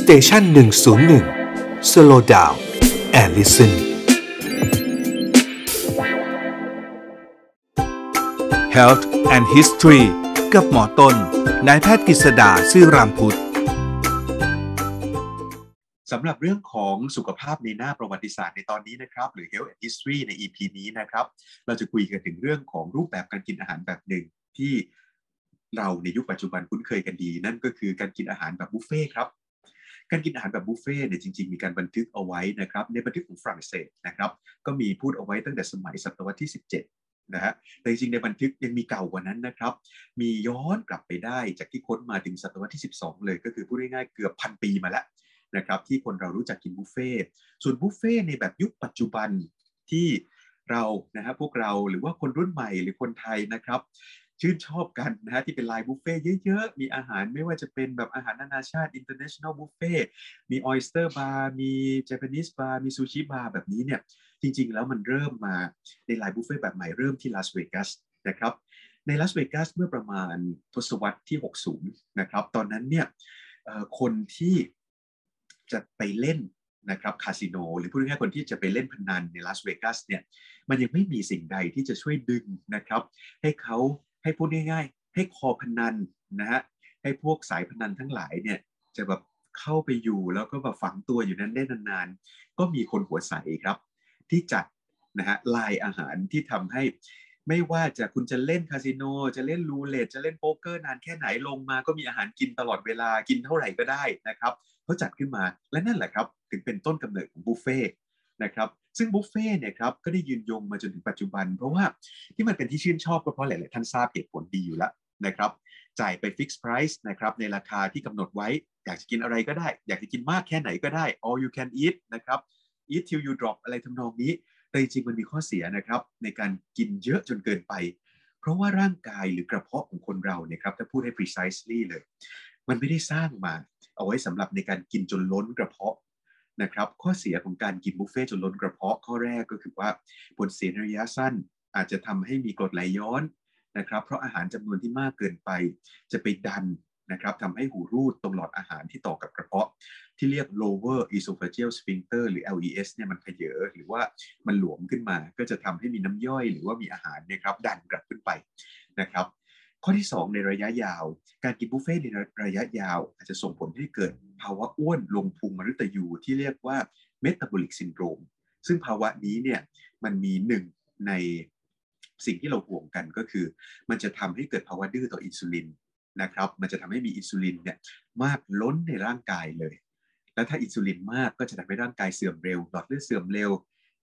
Station หนึ่งศูนย์หนึ่ง slow down and listen Health and History กับหมอต้น นายแพทย์กฤษดาซื่อรามพุทธสำหรับเรื่องของสุขภาพในหน้าประวัติศาสตร์ในตอนนี้นะครับ หรือ Health and History ใน EP นี้นะครับ เราจะคุยกันถึงเรื่องของรูปแบบการกินอาหารแบบหนึ่งที่เราในยุคปัจจุบันคุ้นเคยกันดี นั่นก็คือการกินอาหารแบบบุฟเฟ่ครับ การกินอาหารแบบบุฟเฟ่เนี่ยจริงๆ มีการบันทึกเอาไว้นะครับในบันทึกของฝรั่งเศสนะครับก็มีพูดเอาไว้ตั้งแต่สมัยศตวรรษที่ 17นะฮะแต่จริงๆในบันทึกยังมีเก่ากว่านั้นนะครับ มีย้อนกลับไปได้จากที่ค้นมาถึงศตวรรษที่ 12 เลยก็คือพูดง่ายๆเกือบพันปีมาแล้วนะครับที่คนเรารู้จักกินบุฟเฟ่ส่วนบุฟเฟ่ในแบบยุคปัจจุบันที่เรานะฮะพวกเราหรือว่าคนรุ่นใหม่หรือคนไทยนะครับ ชื่นชอบกันนะฮะที่เป็นไลน์บุฟเฟ่เยอะๆ มีอาหารไม่ว่าจะเป็นแบบอาหารนานาชาติ international buffet มี oyster bar มี Japanese bar มีซูชิบาร์แบบนี้เนี่ยจริง ๆ แล้วมันเริ่มมาในไลน์บุฟเฟ่แบบใหม่เริ่มที่ลาสเวกัสนะครับในลาสเวกัสเมื่อประมาณทศวรรษที่ 60 นะครับตอนนั้นเนี่ยคนที่จะไปเล่นนะครับคาสิโนหรือพูดง่ายๆคนที่จะไปเล่นพนันในลาสเวกัสเนี่ยมันยังไม่มีสิ่งใดที่จะช่วยดึงนะครับให้เขา ให้พูดง่ายๆให้คอพนันนะฮะให้พวกสายพนันทั้งหลายเนี่ยจะแบบเข้าไปอยู่แล้วก็แบบฝังตัวอยู่นั้นได้นานๆ ก็มีคนหัวใสครับ ที่จัดนะฮะลายอาหารที่ทำให้ไม่ว่าจะคุณจะเล่นคาสิโน จะเล่นรูเล็ตจะเล่นโป๊กเกอร์นานแค่ไหนลงมา ก็มีอาหารกินตลอดเวลากินเท่าไหร่ก็ได้นะครับเขาจัดขึ้นมาและนั่นแหละครับ ถึงเป็นต้นกำเนิดของบุฟเฟ่ นะครับซึ่งบุฟเฟ่เนี่ยครับก็ได้ยืนยงมาจนถึงปัจจุบัน เพราะว่าที่มันเป็นที่ชื่นชอบก็เพราะหลาย ๆ ท่านทราบเหตุผลดีอยู่แล้วนะครับจ่ายไปฟิกซ์ไพรซ์นะครับในราคาที่กำหนดไว้ อยากจะกินอะไรก็ได้ อยากจะกินมากแค่ไหนก็ได้ all you can eat นะครับ eat till you drop อะไรทำนองนี้ แต่จริงมันมีข้อเสียนะครับในการกินเยอะจนเกินไป เพราะว่าร่างกายหรือกระเพาะของคนเราเนี่ยครับถ้าพูดให้ precisely เลย มันไม่ได้สร้างมาเอาไว้สำหรับในการกินจนล้นกระเพาะ นะครับข้อเสียของการกินบุฟเฟ่จนล้นกระเพาะข้อแรกก็คือว่าผลเสียในระยะสั้นอาจจะทำให้มีกรดไหลย้อนนะครับ เพราะอาหารจำนวนที่มากเกินไป จะไปดันนะครับทำให้หูรูดตรงหลอดอาหารที่ต่อกับกระเพาะ ที่เรียก lower esophageal sphincter หรือ LES เนี่ยมันเผยอหรือว่ามันหลวมขึ้นมา ก็จะทำให้มีน้ำย่อย หรือว่ามีอาหารนะครับดันกลับขึ้นไปนะครับ ข้อที่ 2 ในระยะยาว การกินบุฟเฟ่ในระยะยาว อาจจะส่งผลให้เกิดภาวะอ้วนลงพุงมฤตยูที่เรียกว่า metabolic syndrome ซึ่งภาวะนี้เนี่ยมันมีหนึ่งในสิ่งที่เราห่วงกันก็คือ มันจะทำให้เกิดภาวะดื้อต่ออินซูลินนะครับ มันจะทำให้มีอินซูลินเนี่ยมากล้นในร่างกายเลย แล้วถ้าอินซูลินมากก็จะทำให้ร่างกายเสื่อมเร็ว หลอดเลือดเสื่อมเร็ว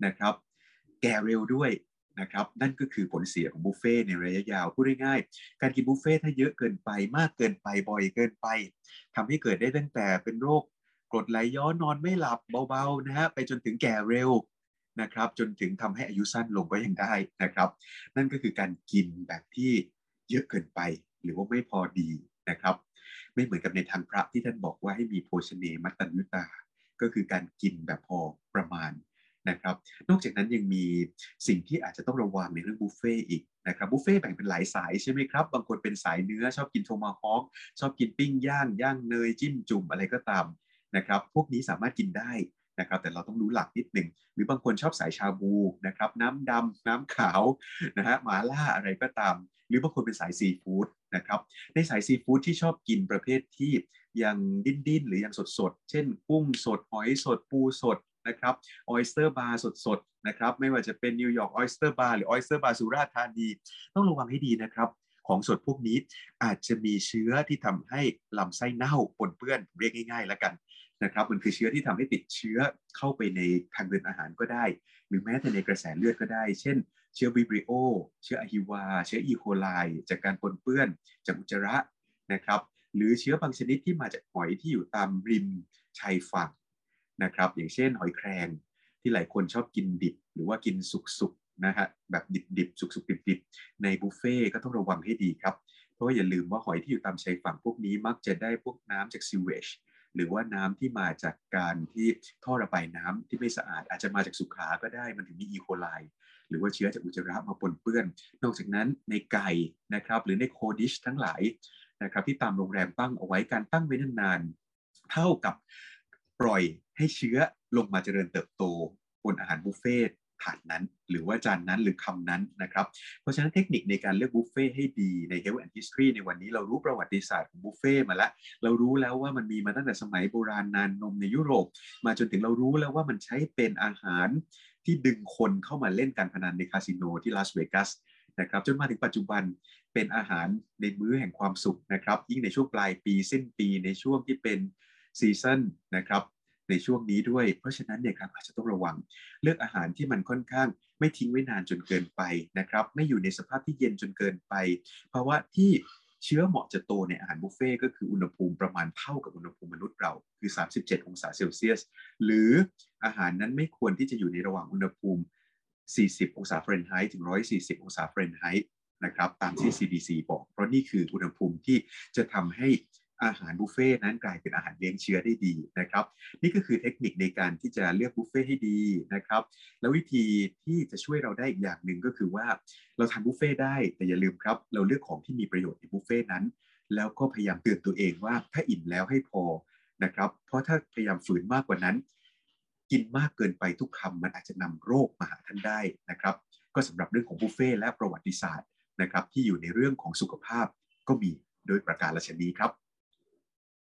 นะครับ แก่เร็วด้วย นะครับนั่นก็คือผลเสียของบุฟเฟ่ในระยะยาวพูดง่ายๆการกินบุฟเฟ่ถ้าเยอะเกินไปมากเกินไปบ่อยเกินไปทำให้เกิดได้ตั้งแต่เป็นโรคกรดไหลย้อนนอนไม่หลับเบาๆนะฮะไปจนถึงแก่เร็วนะครับ จนถึงทำให้อายุสั้นลงก็ยังได้นะครับ นั่นก็คือการกินแบบที่เยอะเกินไป หรือว่าไม่พอดีนะครับ ไม่เหมือนกับในทางพระที่ท่านบอกว่าให้มีโภชเนมัตตัญญุตา ก็คือการกินแบบพอประมาณ นะครับ นอกจากนั้นยังมีสิ่งที่อาจจะต้องระวังในเรื่องบุฟเฟ่อีกนะครับบุฟเฟ่แบ่งเป็นหลายสายใช่ไหมครับ บางคนเป็นสายเนื้อชอบกินโทมาฮอกชอบกินปิ้งย่างย่างเนยจิ้มจุ่มอะไรก็ตามนะครับพวกนี้สามารถกินได้นะครับแต่เราต้องรู้หลักนิดหนึ่งหรือบางคนชอบสายชาบูนะครับน้ำดำน้ำขาวนะฮะหมาล่าอะไรก็ตาม หรือบางคนเป็นสายซีฟู้ดนะครับในสายซีฟู้ดที่ชอบกินประเภทที่ยังดิ้นดิ้นหรือยังสดสดเช่นกุ้งสดหอยสดปูสด นะครับ oyster bar สดๆนะครับไม่ว่าจะเป็นนิวยอร์ก oyster bar หรือ oyster bar สุราษฎร์ธานีต้องระวังให้ดีนะครับ ของสดพวกนี้อาจจะมีเชื้อที่ทำให้ลำไส้เน่าปนเปื้อนเรียกง่ายๆแล้วกันนะครับมันคือเชื้อที่ทำให้ติดเชื้อเข้าไปในทางเดินอาหารก็ได้ หรือแม้แต่ในกระแสเลือดก็ได้ เช่น เชื้อ Vibrio เชื้ออหิวา เชื้ออีโคไลจากการปนเปื้อนจากอุจจาระนะครับ หรือเชื้อบางชนิดที่มาจากหอยที่อยู่ตามริมชายฝั่ง นะครับ อย่างเช่นหอยแครงที่หลายคนชอบกินดิบ หรือว่ากินสุกๆนะฮะแบบดิบๆสุกๆดิบๆในบุฟเฟ่ก็ต้องระวังให้ดีครับ เพราะว่าอย่าลืมว่าหอยที่อยู่ตามชายฝั่งพวกนี้มักจะได้พวกน้ำจากซิวเวชหรือว่าน้ำที่มาจากการที่ท่อระบายน้ำที่ไม่สะอาด อาจจะมาจากสุขาก็ได้มันถึงมีอีโคไลหรือว่าเชื้อจากอุจจาระมาปนเปื้อน นอกจากนั้นในไก่นะครับหรือในโคดิชทั้งหลายนะครับที่ตามโรงแรมตั้งเอาไว้การตั้งไว้นานๆเท่ากับปล่อย ให้เชื้อลงมาเจริญเติบโตบนอาหารบุฟเฟ่ถาดนั้น หรือว่าจานนั้นหรือคำนั้นนะครับ เพราะฉะนั้นเทคนิคในการเลือกบุฟเฟ่ให้ดีใน Health and History ในวันนี้เรารู้ประวัติศาสตร์ของบุฟเฟ่มาแล้ว เรารู้แล้วว่ามันมีมาตั้งแต่สมัยโบราณนานนมในยุโรป มาจนถึงเรารู้แล้วว่ามันใช้เป็นอาหารที่ดึงคนเข้ามาเล่นการพนันในคาสิโนที่ลาสเวกัสนะครับจนมาถึงปัจจุบันเป็นอาหารในมื้อแห่งความสุขนะครับยิ่งในช่วงปลายปีสิ้นปีในช่วงที่เป็น season นะครับ ในช่วงนี้ด้วย เพราะฉะนั้นเนี่ยครับอาจจะต้องระวัง เลือกอาหารที่มันค่อนข้าง ไม่ทิ้งไว้นานจนเกินไปนะครับ ไม่อยู่ในสภาพที่เย็นจนเกินไปเพราะว่าที่เชื้อเหมาะจะโตในอาหารบุฟเฟ่ก็คืออุณหภูมิประมาณเท่ากับอุณหภูมิมนุษย์เราคือ 37 องศาเซลเซียส หรืออาหารนั้นไม่ควรที่จะอยู่ในระหว่างอุณหภูมิ 40 องศาฟาเรนไฮต์ถึง 140 องศาฟาเรนไฮต์นะครับตามที่ CDC บอก เพราะนี่คืออุณหภูมิที่จะทำให้ อาหารบุฟเฟ่นั้นกลายเป็นอาหารเลี้ยงเชื้อได้ดีนะครับ นี่ก็คือเทคนิคในการที่จะเลือกบุฟเฟ่ให้ดีนะครับ แล้ววิธีที่จะช่วยเราได้อีกอย่างหนึ่งก็คือว่าเราทานบุฟเฟ่ได้แต่อย่าลืมครับ เราเลือกของที่มีประโยชน์ในบุฟเฟ่นั้น แล้วก็พยายามเตือนตัวเองว่าถ้าอิ่มแล้วให้พอนะครับ เพราะถ้าพยายามฝืนมากกว่านั้น กินมากเกินไปทุกคำมันอาจจะนำโรคมาหาท่านได้นะครับ ก็สำหรับเรื่องของบุฟเฟ่และประวัติศาสตร์นะครับที่อยู่ในเรื่องของสุขภาพก็มีโดยประการละชนีครับ